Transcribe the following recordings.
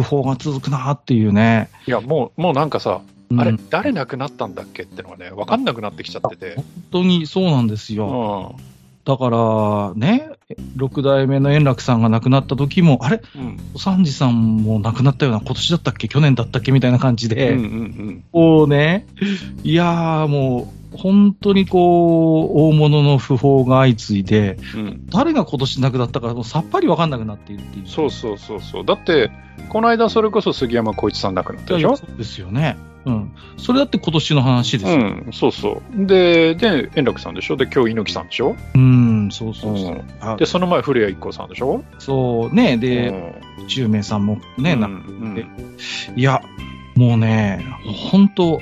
訃報が続くなっていうね。いや、もう、もうなんかさ、あれうん、誰亡くなったんだっけってのがね、分かんなくなってきちゃってて。本当にそうなんですうよ。ん。だから、ね、六代目の円楽さんが亡くなった時も、あれ？うん。お三治さんも亡くなったような、今年だったっけ？去年だったっけ？みたいな感じうんで、うんこうね、いやーもう、本当にこう、大物の訃報が相次いで、うん。うん。誰が今年亡くなったかもうさっぱりわかんなくなっているっていう。そうそうそうそう。だって、この間それこそ杉山浩一さん亡くなったでしょ？そうですよね。うん。それだって今年の話ですよ。うん、そうそう。で、で、円楽さんでしょ？で、今日猪木さんでしょ？うん、そうそうそう。うんあで、その前、古谷一行さんでしょ？そうね、で、うん中明さんもね、うんなうんいや、もうね、本当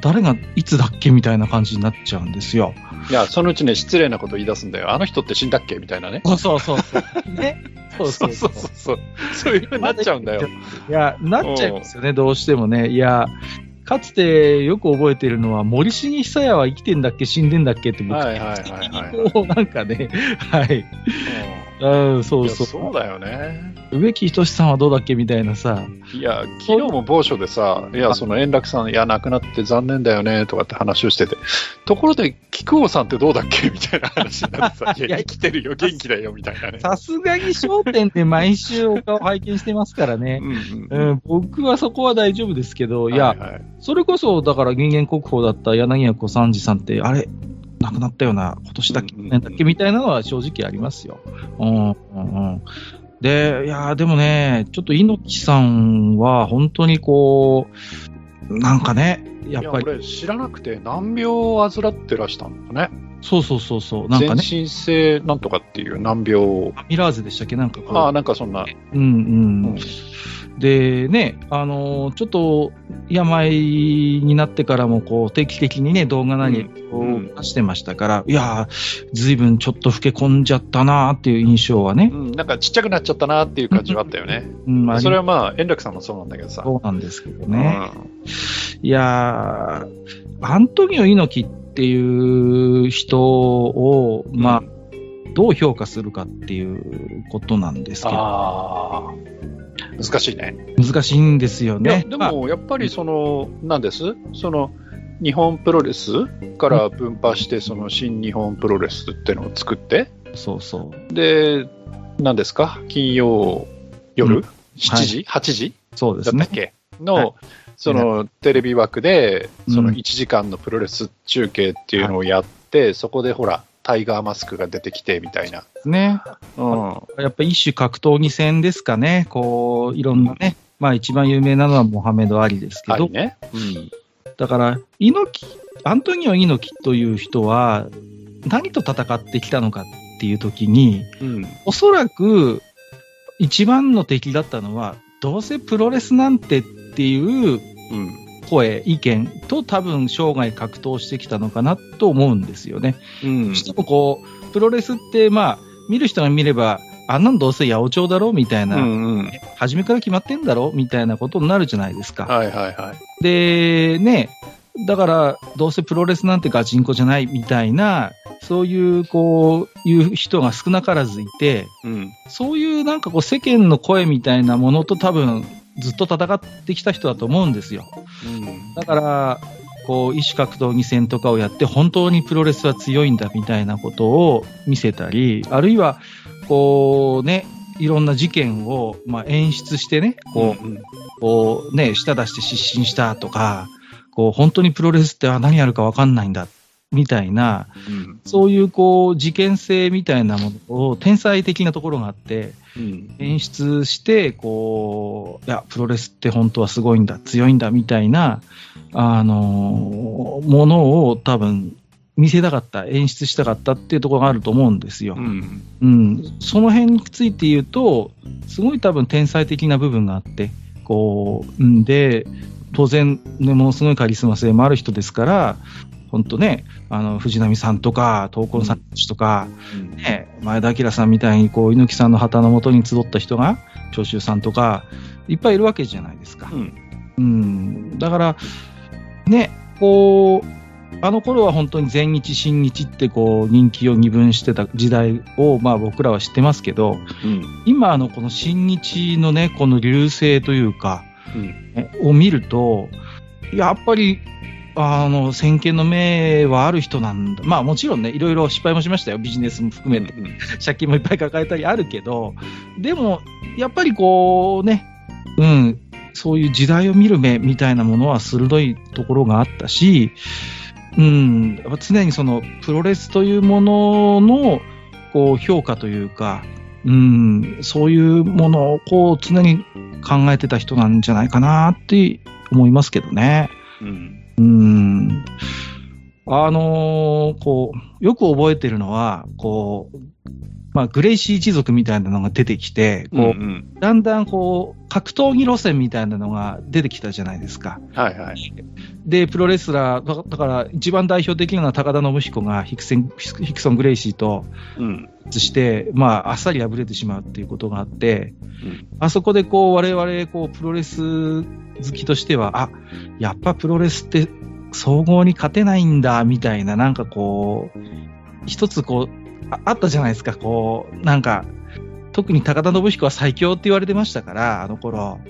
誰がいつだっけみたいな感じになっちゃうんですよ。いや、そのうちね、失礼なこと言い出すんだよ。あの人って死んだっけみたいなね。そうそうそう。ね。そうそうそう。そうそう。そういうふうになっちゃうんだよ。いや、なっちゃいますよね、どうしてもね。いや、かつてよく覚えてるのは、森重久彌は生きてんだっけ、死んでんだっけって、僕、はいはいはいはい こうなんかね、はい。うん、そうそう。そうだよね。植木仁さんはどうだっけみたいなさ、いや、昨日も某所でさ、いや、その円楽さん、いや、亡くなって残念だよね、とかって話をしてて、ところで、木久扇さんってどうだっけみたいな話になってさ、いや、生きてるよ、元気だよ、みたいなね。さすがに焦点で毎週お顔拝見してますからね。うんう。ん、僕はそこは大丈夫ですけど、いや、はいはいそれこそ、だから人間国宝だった柳家小三治さんって、あれ、亡くなったような、今年だっけ、うんうんうん年だっけみたいなのは正直ありますよ。うん、うん、うん。で、いやー、でもね、ちょっと猪木さんは、本当にこう、なんかね、やっぱり、知らなくて難病を患ってらしたんだね。そうそうそうそう、なんかね、全身性なんとかっていう難病ミラーゼでしたっけ？なんかああ、なんかそんな。うんうん。でね、あのーちょっと病になってからもこう定期的にね、動画なりをうん。出してましたから、いやー、ずいぶんちょっと老け込んじゃったなーっていう印象はね。う、ん、なんかちっちゃくなっちゃったなっていう感じはあったよね。うん、まあ、それはまあ、円楽さんもそうなんだけどさ。そうなんですけどね。いやー、アントニオ猪木っていう人を、うん。まあ、どう評価するかっていうことなんですけど、難しいね。難しいんですよね。まあでも、やっぱりその、なんです？その、日本プロレスから分派して、その新日本プロレスっていうのを作って、そうそう。で、何ですか？金曜夜、うん ?7 時、?8 時？そうですねだったっ。け？の、はいそのテレビ枠で、そのうん1時間のプロレス中継っていうのをやって、そこでほら、タイガーマスクが出てきてみたいな。ね。うん。やっぱ一種格闘技戦ですかね。こう、いろんなね。まあ一番有名なのはモハメド・アリですけど、はいね。うん。だから、猪木、アントニオ猪木という人は何と戦ってきたのかっていう時に、うん。おそらく一番の敵だったのは、どうせプロレスなんてっていううん。声、意見と多分生涯格闘してきたのかなと思うんですよね。うんしてもこう、プロレスってまあ、見る人が見れば、あんなんどうせ八百長だろみたいな、うんうん。初めから決まってんだろみたいなことになるじゃないですか。はいはいはい。で、ね、だから、どうせプロレスなんてガチンコじゃないみたいな、そういう、こう、いう人が少なからずいて、うん。そういうなんかこう世間の声みたいなものと多分ずっと戦ってきた人だと思うんですよ。うん。だから、こう、異種格闘技戦とかをやって本当にプロレスは強いんだみたいなことを見せたり、あるいは、こうね、いろんな事件を、まあ、演出してね、こう、うんこうね、舌出して失神したとか、こう、本当にプロレスってあ何やるかわかんないんだ、みたいな、うん。そういうこう、事件性みたいなものを、天才的なところがあって、うん。演出して、こう、いや、プロレスって本当はすごいんだ、強いんだ、みたいな、あのものを多分、見せたかった、演出したかったっていうところがあると思うんですよ。うん。うん。その辺について言うと、すごい多分天才的な部分があって、こう、んで、当然、ね、ものすごいカリスマ性もある人ですから、本当ね、あの、藤波さんとか、東光さんたちとか、ね、前田明さんみたいに、こう、猪木さんの旗のもとに集った人が、長州さんとか、いっぱいいるわけじゃないですか。うん。うん。だから、ね、こう、あの頃は本当に全日、新日ってこう人気を二分してた時代を、まあ僕らは知ってますけど、うん。今のこの新日のね、この流星というか、うん。ねを見ると、やっぱり、あの、先見の明はある人なんだ。まあもちろんね、いろいろ失敗もしましたよ。ビジネスも含めて。借金もいっぱい抱えたりあるけど、でも、やっぱりこうね、うん、そういう時代を見る目みたいなものは鋭いところがあったし、うん、常にそのプロレスというもののこう評価というか、うん、そういうものをこう常に考えてた人なんじゃないかなって思いますけどね。うん。うん。あのーこう、よく覚えてるのは、こう、まあ、グレイシー一族みたいなのが出てきて、こう、うん。だんだんこう、格闘技路線みたいなのが出てきたじゃないですか。はいはい。で、プロレスラー、だだから一番代表的なのは高田信彦がヒクセンヒクソン・グレイシーとうん。して、まあ、あっさり敗れてしまうっていうことがあって、うんあそこでこう、我々、こう、プロレス好きとしては、あ、やっぱプロレスって総合に勝てないんだ、みたいな、なんかこう、一つこう、ああったじゃないですか、こう、なんか、特に高田信彦は最強って言われてましたから、あの頃。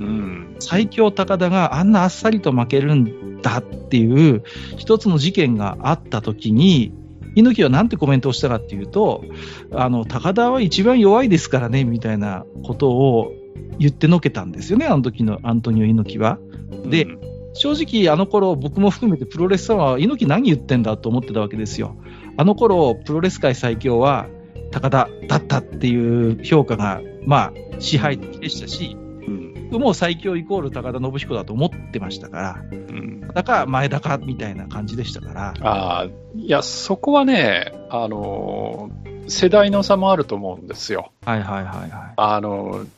うん。最強高田があんなあっさりと負けるんだっていう一つの事件があった時に、猪木はなんてコメントをしたかっていうと、あの、高田は一番弱いですからね、みたいなことを言ってのけたんですよね、あの時のアントニオ猪木は。でうん正直あの頃僕も含めてプロレスさんは猪木何言ってんだと思ってたわけですよ。あの頃プロレス界最強は高田だったっていう評価が、まあ、支配的でしたし、うん。もう最強イコール高田信彦だと思ってましたから、うん。だから前田かみたいな感じでしたから、ああ、いや、そこはね、あのー、世代の差もあると思うんですよ。はいはいはいはあのー、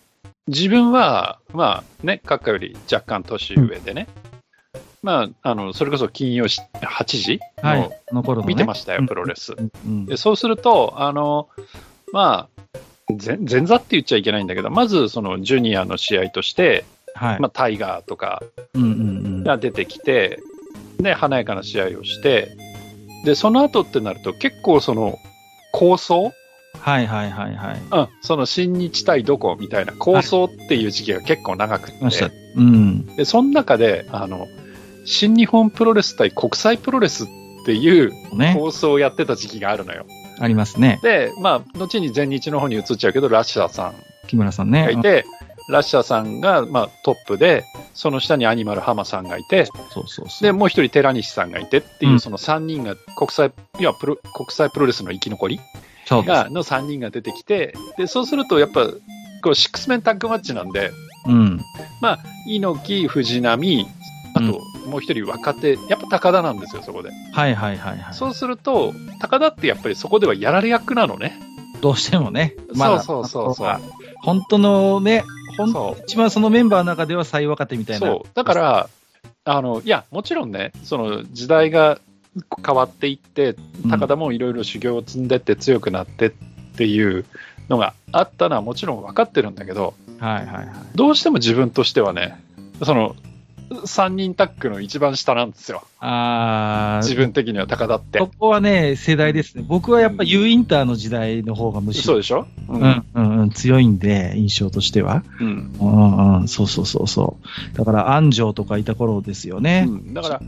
自分は、まあね、閣下より若干年上でね、まあ、あの、それこそ金曜し8時い。はのい。見てましたよ、うんプロレス。うんうんでそうすると、あの、まあ、前前座って言っちゃいけないんだけど、まずそのジュニアの試合として、はい。まあ、タイガーとか。が出てきて、で、華やかな試合をして、で、その後ってなると結構その構想はいはいはいはい。うん、その新日対どこみたいな構想っていう時期が結構長くましたて、。うん。で、その中で、あの、新日本プロレス対国際プロレスっていうね。構想をやってた時期があるのよ。ありますね。で、まあ、後に全日の方に移っちゃうけど、ラッシャーさん木村さんね。がいて、ラッシャーさんが、まあ、トップで、その下にアニマルハマさんがいて、そうそうそう。で、もう一人寺西さんがいてっていうう、んその3人が国際、いや、プロ、国際プロレスの生き残り。が、の3人が出てきて、で、そうすると、やっぱ、こう、シックスメンタッグマッチなんで、うん。まあ、猪木、藤波、あと、もう一人若手、やっぱ高田なんですよ、そこで。はいはいはいはい。そうすると、高田ってやっぱりそこではやられ役なのね。どうしてもね。そうそうそうそう。本当のね、本そ一番そのメンバーの中では最若手みたいな。そう。だから、あの、いや、もちろんね、その時代が変わっていって、うん高田もいろいろ修行を積んでって強くなってっていうのがあったのはもちろん分かってるんだけど、はいはいはい。どうしても自分としてはね、その、3人タッグの一番下なんですよ。あー自分的には高田ってそ。こはね、世代ですね。僕はやっぱ U インターの時代の方がむしろ、そうでしょ？ううんうんうん、強いんで、印象としては。うん。うんうん、そうそうそうそう。だから、安城とかいた頃ですよね。うんだから、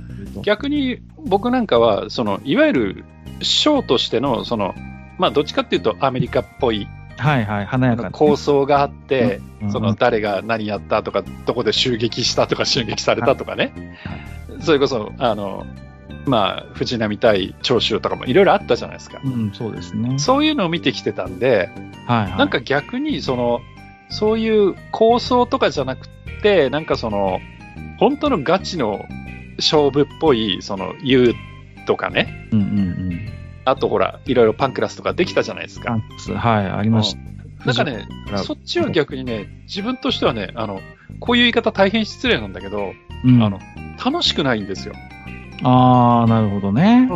逆に僕なんかは、その、いわゆる、ショーとしての、その、まあ、どっちかっていうとアメリカっぽいはいはい、華やかな、構想があって、うんその誰が何やったとか、どこで襲撃したとか、襲撃されたとかね、それこそ、あの、まあ、藤波対長州とかもいろいろあったじゃないですか。うん、そうですね。そういうのを見てきてたんで、はいはい。なんか逆に、その、そういう構想とかじゃなくて、なんかその、本当のガチの勝負っぽい、その、言うとかね、うんうんうん。あとほら、いろいろパンクラスとかできたじゃないですか。パンクスはい、ありました。なんかね、らそっちは逆にね、自分としてはね、あの、こういう言い方大変失礼なんだけど、うん、あの、楽しくないんですよ。あー、なるほどね。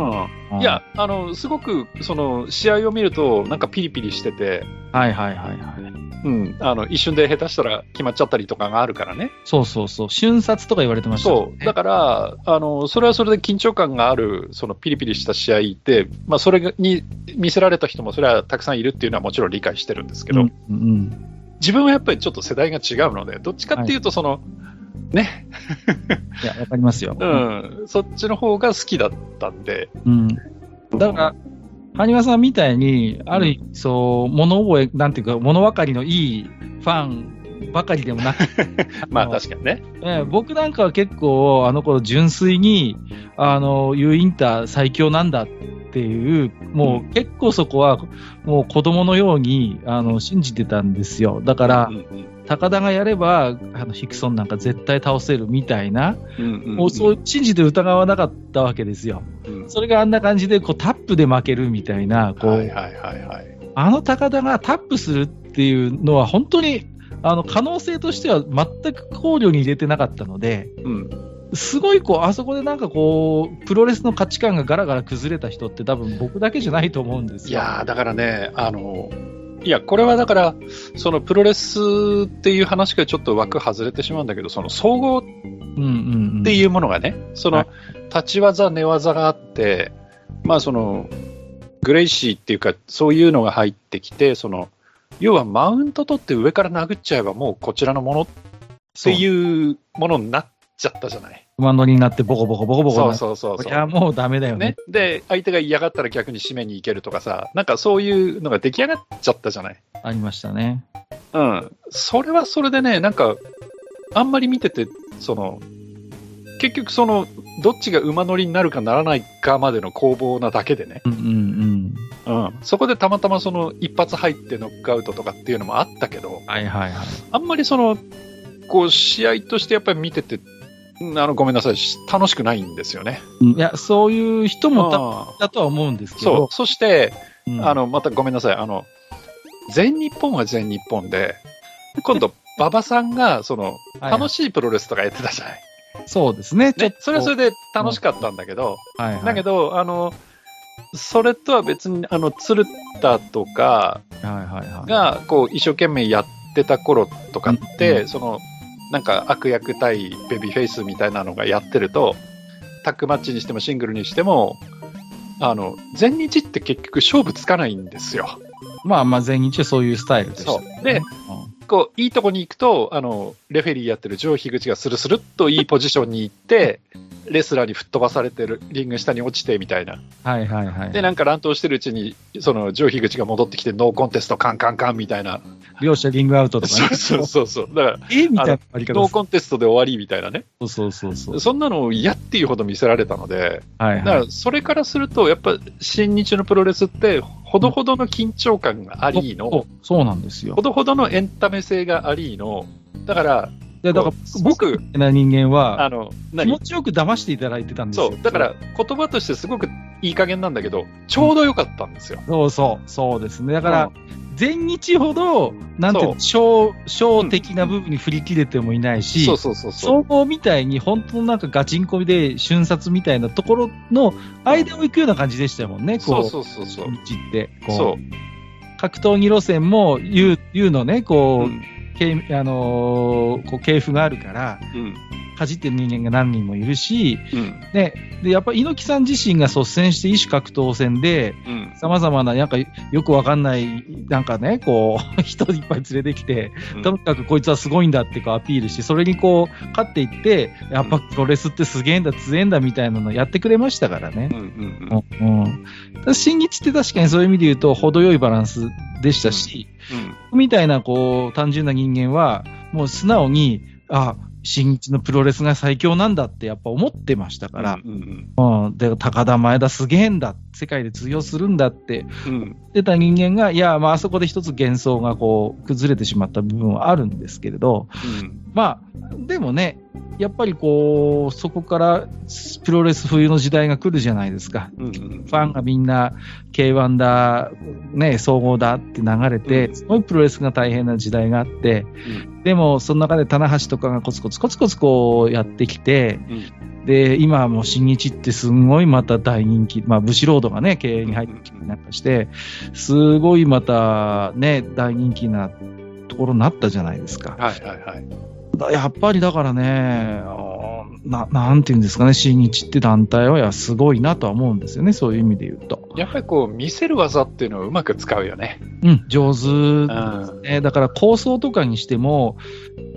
いや、あの、すごく、その、試合を見ると、なんかピリピリしてて、はいはいはいはい。うん、あの一瞬で下手したら決まっちゃったりとかがあるからね。そうそうそう。瞬殺とか言われてましたねそう。だから、あの、それはそれで緊張感がある、そのピリピリした試合で、まあ、それに見せられた人も、それはたくさんいるっていうのはもちろん理解してるんですけど、うんうん自分はやっぱりちょっと世代が違うので、どっちかっていうと、その、ね、いや、わかりますよ。うん、そっちの方が好きだったんで、うん。だから、埴輪さんみたいに、ある意味、そう、物覚え、なんていうか、物分かりのいいファンばかりでもなく まあの確かにね。ええ僕なんかは結構、あの頃純粋に、あの、U インター最強なんだっていう、もう結構そこは、もう子供のように、あの、信じてたんですよ。だからう、ん高田がやれば、あの、ヒクソンなんか絶対倒せるみたいな、うんうんうんもうそう、信じて疑わなかったわけですよ。うんそれがあんな感じで、こう、タップで負けるみたいな、こう、はいはいはいはい。あの高田がタップするっていうのは、本当に、あの、可能性としては全く考慮に入れてなかったので、うんすごいこう、あそこでなんかこう、プロレスの価値観がガラガラ崩れた人って多分僕だけじゃないと思うんですよ。いやーだからね、あの、いや、これはだから、そのプロレスっていう話がちょっと枠外れてしまうんだけど、その総合っ。ていうものがね、そのはい立ち技、寝技があって、まあその、グレイシーっていうか、そういうのが入ってきて、その、要はマウント取って上から殴っちゃえばもうこちらのものっていうものになっちゃったじゃない。馬乗りになってボコボコボコボコそうなそうそうそう。いや、もうダメだよねね。、で、相手が嫌がったら逆に締めに行けるとかさ、なんかそういうのが出来上がっちゃったじゃない。ありましたね。うん。それはそれでね、なんか、あんまり見てて、その、結局その、どっちが馬乗りになるかならないかまでの攻防なだけでね。うんうんうん。うん。そこでたまたまその、一発入ってノックアウトとかっていうのもあったけど、はいはいはい。あんまりその、こう、試合としてやっぱり見てて、うんあの、ごめんなさい、し楽しくないんですよね。うんいや、そういう人もだとは思うんですけそうど。。そして、うんあの、またごめんなさい。あの、全日本は全日本で、今度、馬場さんが、その、楽ししいプロレスとかやってたじゃない。そうですね。ねそれはそれで楽しかったんだけど、はいはい、だけど、あの、それとは別に、あの、鶴田とかはいはいはい。が、こう、一生懸命やってた頃とかって、うんその、なんか悪役対ベビーフェイスみたいなのがやってると、タッグマッチにしてもシングルにしても、あの、全日って結局勝負つかないんですよ。まあまあ、全日はそういうスタイルでした、そうでこう、いいとこに行くと、あの、レフェリーやってるジョー樋口がスルスルっといいポジションに行って、レスラーに吹っ飛ばされてる、リング下に落ちてみたいな。はいはいはい。で、なんか乱闘してるうちに、そのジョー樋口が戻ってきて、ノーコンテストカンカンカンみたいな。両者リングアウトとかね。そうそうそう。だから、えみたいなあり方ノーコンテストで終わりみたいなね。そうそうそうそう。そんなのを嫌っていうほど見せられたので、はいはいだから。それからすると、やっぱ新日のプロレスって、ほどほどの緊張感がありの、そうそうなんですよほ。どほどのエンタメ性がありの、だから、いやだから僕な人間は、あの、気何持ちよく騙していただいてたんですよ。そう、だから言葉としてすごくいい加減なんだけど、ちょうどよかったんですよ。そうそう、そうですね。だからうん、全日ほど、なんていうの、小、小的な部分に振り切れてもいないし、そうそうそう。総合みたいに、本当のなんかガチンコで瞬殺みたいなところの間を行くような感じでしたもんね、こう、そうそうそうそう。道って。こうそ格闘技路線も U, U のね、う。こう、うん系あのーこう系譜があるから、うん。かじってる人間が何人もいるし、うん。ね、で、やっぱ猪木さん自身が率先して異種格闘戦で、うん。様々な、なんかよくわかんない、なんかね、こう、人いっぱい連れてきて、とにかくこいつはすごいんだってこうアピールして、それにこう、勝っていって、やっぱプロレスってすげえんだ、強えんだみたいなのやってくれましたからねう。ん。うん。うん。うん。新日って確かにそういう意味で言うと、程よいバランスでしたし、うん。みたいな、こう、単純な人間は、もう素直に、あ、新日のプロレスが最強なんだってやっぱ思ってましたから、うん。うん。うん。で、高田前田すげえんだ、世界で通用するんだって。うん。言ってた人間が、いや、まあ、あそこで一つ幻想がこう、崩れてしまった部分はあるんですけれど、まあ、でもね、やっぱりこう、そこからプロレス冬の時代が来るじゃないですか。うん。ファンがみんな K1 だ、ね、総合だって流れて、うん。すごいプロレスが大変な時代があって、でもその中で棚橋とかがコツコツコツコツこうやってきて、で、今はもう新日ってすごいまた大人気、まあ、ブシロードがね、経営に入ってきたりなんかして、すごいまたね、大人気になっところになったじゃないですか。はいはいはい。だやっぱりだからね、ななんていうんですかね、新日って団体はやすごいなとは思うんですよね、そういう意味で言うと。やっぱりこう、見せる技っていうのをうまく使うよね。うん、上手うん。ね、だから構想とかにしても、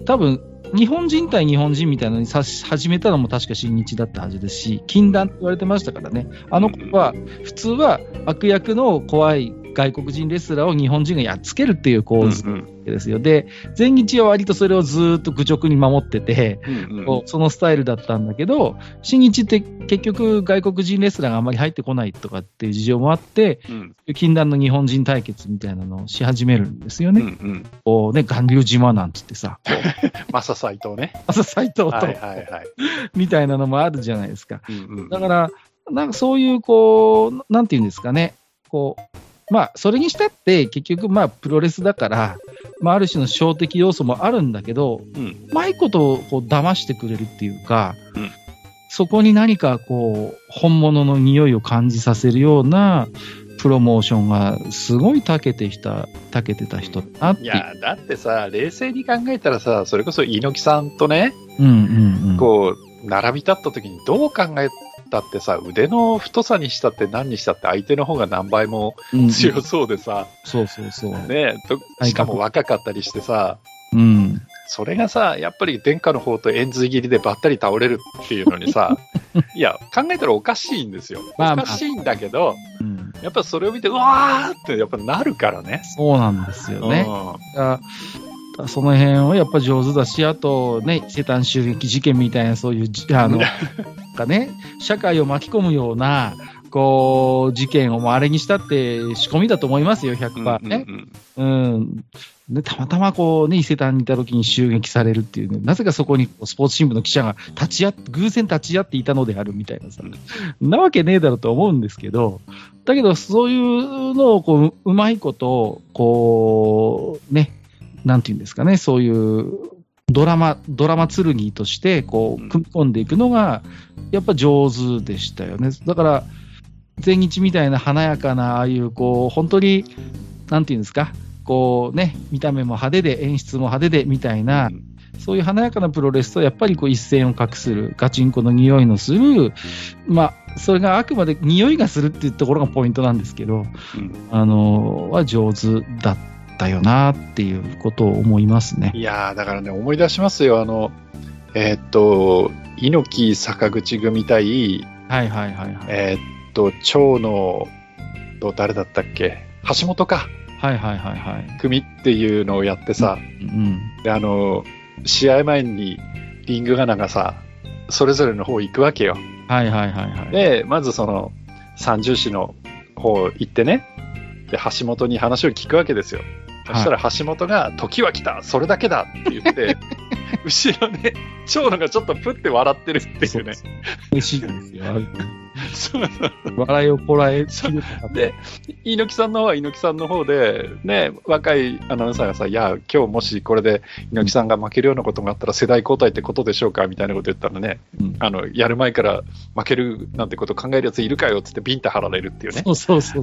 多分日本人対日本人みたいなのにさし始めたのも確か新日だったはずですし、禁断って言われてましたからね、あの子は、普通は悪役の怖い外国人レスラーを日本人がやっつけるっていう構図うんですよ。で、前日は割とそれをずーっと愚直に守ってて、うんうんそのスタイルだったんだけど、新日って結局外国人レスラーがあまり入ってこないとかっていう事情もあって、うん禁断の日本人対決みたいなのをし始めるんですようんね。うん。こうね、巌流島なんつってさ、マサ斎藤ね。朝斎藤と、はいはいはい。みたいなのもあるじゃないですか。うんうんだから、なんかそういう、こう、なんていうんですかね、こう、まあ、それにしたって、結局、まあ、プロレスだから、まあ、ある種の小的要素もあるんだけど、うんうまいことをこう騙してくれるっていうか、うんそこに何かこう、本物の匂いを感じさせるような、プロモーションがすごい長けてきた、長けてた人だなって。いや、だってさ、冷静に考えたらさ、それこそ猪木さんとね、うんうんうん。こう、並び立った時にどう考えたってさ、腕の太さにしたって何にしたって相手の方が何倍も強そうでさ、そうそうそう。ねとしかも若かったりしてさ、うん。それがさ、やっぱり殿下の方と円髄切りでばったり倒れるっていうのにさ、いや、考えたらおかしいんですよ。おまあまあかしいんだけど、うん、やっぱそれを見て、うわーってやっぱなるからね。そうなんですよね。うがその辺はやっぱ上手だし、あとね、伊勢丹襲撃事件みたいな、そういうじ、あの、かね、社会を巻き込むような、こう、事件をもうあれにしたって仕込みだと思いますよ、ん100%ね。うんうんうん。で、たまたまこうね、伊勢丹にいた時に襲撃されるっていうね、なぜかそこにスポーツ新聞の記者が立ち会偶然立ち会っていたのであるみたいなさ、なわけねえだろうと思うんですけど、だけどそういうのをこう、ううまいこと、こう、ね、なんていうんですかね、そういうドラマ、ドラマ剣として、こう組み込んでいくのが、やっぱ上手でしたよね。だから、前日みたいな華やかな、ああいう、こう、本当に、なんていうんですか、こうね、見た目も派手で、演出も派手で、みたいな、そういう華やかなプロレスと、やっぱりこう一線を画する、ガチンコの匂いのする、まあ、それがあくまで匂いがするっていうところがポイントなんですけど、うん。あのは上手だったよなっていうことを思いますね。いやー、だからね、思い出しますよ。あの、えーっと、猪木坂口組対、はいはいはいはい。えーっと、長野と誰だったっけ？橋本か。はいはいはいはい。組っていうのをやってさ、うん。で、あの、試合前にリングガナがさ、それぞれの方行くわけよ。はいはいはいはい。で、まずその、三重士の方行ってね、で、橋本に話を聞くわけですよ。そしたら橋本が、時は来たそれだけだって言って、後ろで、長野がちょっとプって笑ってるっていうね。嬉しいですよ。そう笑いをこらえで、猪木さんの方は猪木さんの方で、ね、若いアナウンサーがさ、いや、今日もしこれで猪木さんが負けるようなことがあったら世代交代ってことでしょうかみたいなこと言ったらね、うんあの、やる前から負けるなんてこと考えるやついるかよっつってビンタ貼られるっていうね。そうそうそう。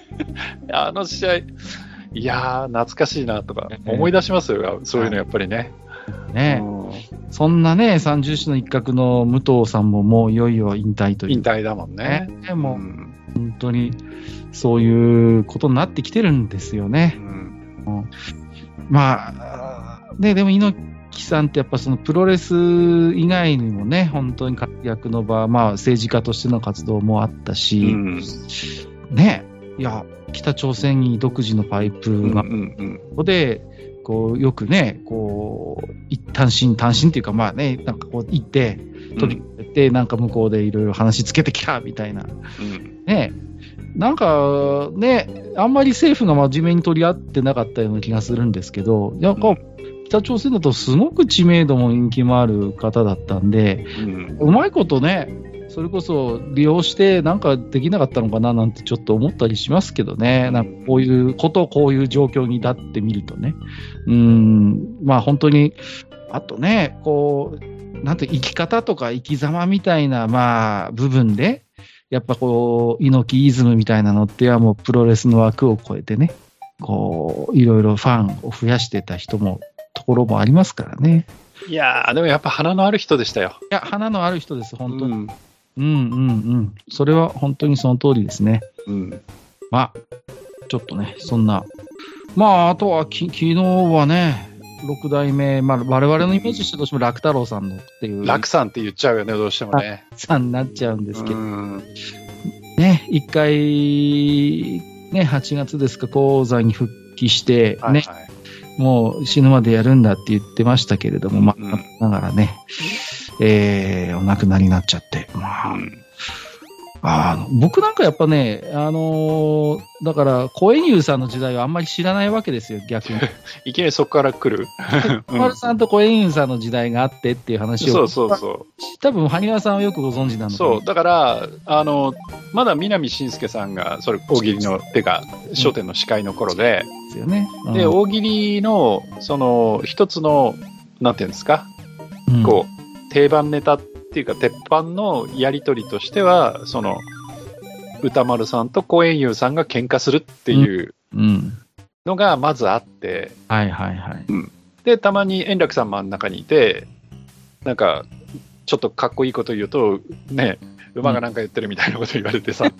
あの試合、いやー、懐かしいなとかね思い出しますよ、そういうのやっぱりね。ね、うんそんなね、三重士の一角の武藤さんももういよいよ引退という引退だもんね。ね。もううん本当にそういうことになってきてるんですよね。うんまあ、ね、でも猪木さんってやっぱそのプロレス以外にもね、本当に活躍の場、まあ政治家としての活動もあったし、うんね、いや、北朝鮮に独自のパイプが、うんうんここで、こう、よくね、こう、一単身、単身っていうか、まあね、なんかこう、行って、飛び越えて、なんか向こうでいろいろ話つけてきた、みたいな。うん。ね、なんかね、あんまり政府が真面目に取り合ってなかったような気がするんですけど、なんか、北朝鮮だとすごく知名度も人気もある方だったんで、うん。うまいことね、それこそ利用してなんかできなかったのかななんてちょっと思ったりしますけどね。なんかこういうこと、こういう状況にだってみるとね。うん、まあ本当に、あとね、こう、なんて生き方とか生き様みたいな、まあ部分で、やっぱこう、猪木イズムみたいなのってはもうプロレスの枠を超えてね、こう、いろいろファンを増やしてた人も、ところもありますからね。いやー、でもやっぱ花のある人でしたよ。いや、花のある人です、本当に。うんうん、うん、うん。それは本当にその通りですね。うん。まあ、ちょっとね、そんな。まあ、あとはき、昨日はね、六代目、まあ、我々のイメージしてどうしても楽太郎さんのっていう、楽さんって言っちゃうよね、どうしてもね。さんになっちゃうんですけど、うんね、一回、ね、8月ですか、鉱山に復帰して、ね、はいはい。もう死ぬまでやるんだって言ってましたけれども、まうんあ、ながらね、えー、お亡くなりになっちゃって、まあ、うんあの僕なんかやっぱね、あのーだから、小江優さんの時代はあんまり知らないわけですよ、逆に。いきなりそこから来る。うん丸さんと小江優さんの時代があってっていう話を、そうそうそ多分、萩川さんはよくご存知なう。のそう。だから、あの、まだ南信介さんが、それ、大喜利の、てか、商店の司会の頃で、ですよね。うんで、大喜利の、その、一つの、なんていうんですか、うんこう、定番ネタっていうか、鉄板のやりとりとしては、その、歌丸さんと小円優さんが喧嘩するっていううん。のがまずあって、はいはいはい。で、たまに円楽さん真ん中にいて、なんか、ちょっとかっこいいこと言うと、ね、馬がなんか言ってるみたいなこと言われてさ、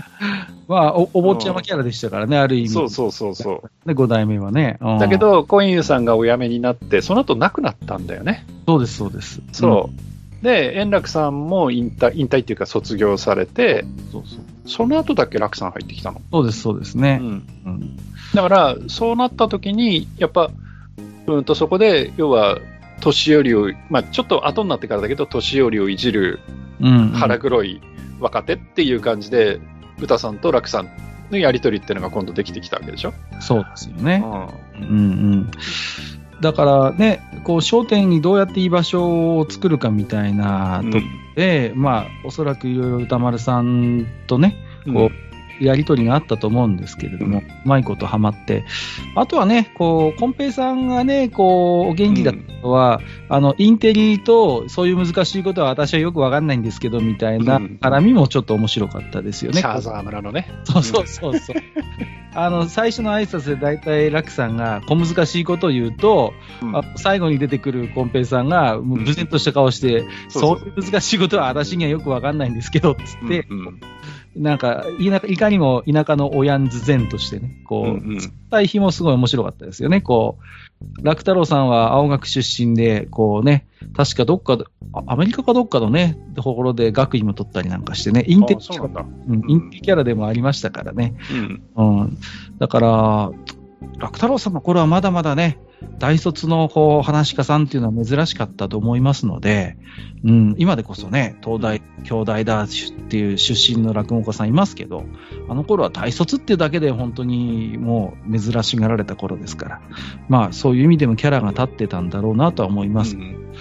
まあ、おお坊ちゃまキャラでしたからね、ある意味。そうそうそうそう。ね、五代目はね。うんだけ、ど、コインユーさんがお辞めになって、その後亡くなったんだよね。そうです、そうです。そう。で、円楽さんも引退、引退っていうか卒業されて、うん。そうそう。その後だっけ楽さん入ってきたの？そうです、そうですうね。ん。うん。だから、そうなった時に、やっぱ、うんとそこで、要は、年寄りを、まあちょっと後になってからだけど、年寄りをいじるうん。腹黒い若手っていう感じで、歌さんと楽さんのやりとりっていうのが今度できてきたわけでしょ？そうですよね。ううんうん。だからね、こう、商店にどうやって居場所を作るかみたいなとこで、まあ、おそらくいろいろ歌丸さんとね、こう、やりとりがあったと思うんですけれども、ううまいことハマって、あとはね、こう、コンペイさんがね、こう、お元気だったのは、あの、インテリと、そういう難しいことは私はよくわかんないんですけど、みたいなうん。絡みもちょっと面白かったですよね。シャーザー村のね。そうそうそうそう。あの、最初の挨拶で大体、楽さんが小難しいことを言うと、うん。あ最後に出てくるコンペイさんが、もう無然とした顔して、そそう。ういう難しいことは私にはよくわかんないんですけど、つって、うんうんなんか、田舎いかにも田舎の親んず然としてね、こう、うんうん対比もすごい面白かったですよね。こう、楽太郎さんは青学出身で、こうね、確かどっかアメリカかどっかのね、ところで学位も取ったりなんかしてね、インテリあそうなんだ。うんインテリキャラでもありましたからね。うん。うん。だから、楽太郎さんの頃はまだまだね、大卒のこう話し家さんっていうのは珍しかったと思いますので、うん、今でこそね、東大、京大だっていう出身の落語家さんいますけど、あの頃は大卒っていうだけで本当にもう珍しがられた頃ですから、まあそういう意味でもキャラが立ってたんだろうなとは思います。うん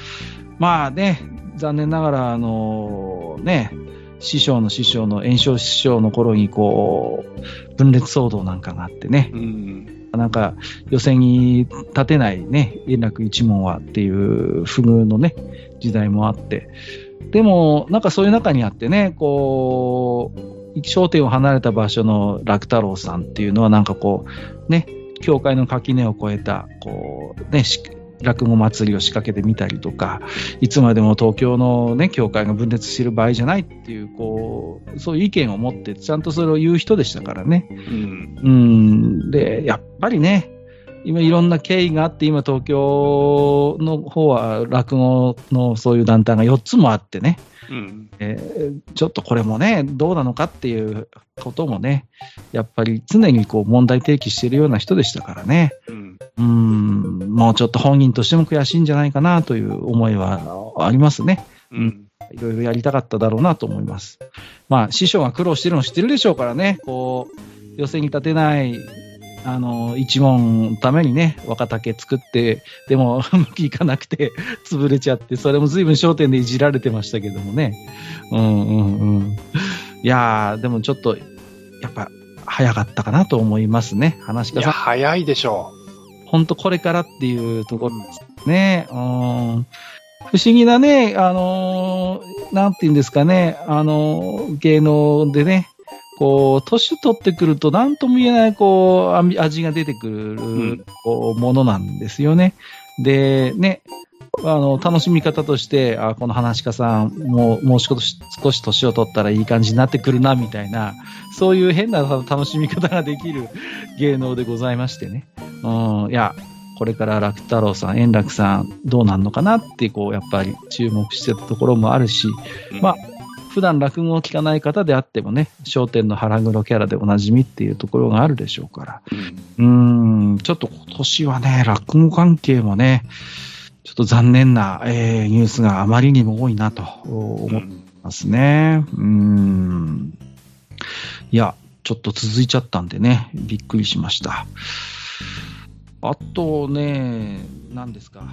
まあね、残念ながら、あのね、師匠の師匠の炎症師匠の頃にこう、分裂騒動なんかがあってね、うん。なんか予選に立てないね、円楽一門はっていう不遇のね、時代もあって、でも、なんかそういう中にあってね、こう、焦点を離れた場所の楽太郎さんっていうのはなんかこう、ね、教会の垣根を越えた、こう、ね、落語祭りを仕掛けてみたりとか、いつまでも東京のね、教会が分裂している場合じゃないっていう、こう、そういう意見を持って、ちゃんとそれを言う人でしたからね。うん。うん、で、やっぱりね、今いろんな経緯があって、今東京の方は落語のそういう団体が4つもあってね、うん。えーちょっとこれもね、どうなのかっていうこともね、やっぱり常にこう問題提起しているような人でしたからね、うん。うん、もうちょっと本人としても悔しいんじゃないかなという思いはありますね。うん。いろいろやりたかっただろうなと思います。まあ、師匠が苦労してるの知ってるでしょうからね、こう、寄せに立てない、あの、一問のためにね、若竹作って、でも、うまくいかなくて、潰れちゃって、それも随分焦点でいじられてましたけどもね。うんうんうん。いやー、でもちょっと、やっぱ、早かったかなと思いますね。話しいや。早いでしょ本当これからっていうところですね。うん不思議なね、あのーなんて言うんですかね、あのー芸能でね、こう、年取ってくると何とも言えない、こう、味が出てくる、ものなんですよね。で、ね、あの、楽しみ方として、あ、この話家さん、もう、もう少し、少し年を取ったらいい感じになってくるな、みたいな、そういう変な楽しみ方ができる芸能でございましてね。うん、いや、これから楽太郎さん、円楽さん、どうなんのかなって、こう、やっぱり注目してたところもあるし、まあ、普段落語を聞かない方であってもね、笑点の腹黒キャラでおなじみっていうところがあるでしょうから、うん、ん、ちょっと今年はね、落語関係もね、ちょっと残念な、えー、ニュースがあまりにも多いなと思いますね。うん。いや、ちょっと続いちゃったんでね、びっくりしました。あとね、何ですか。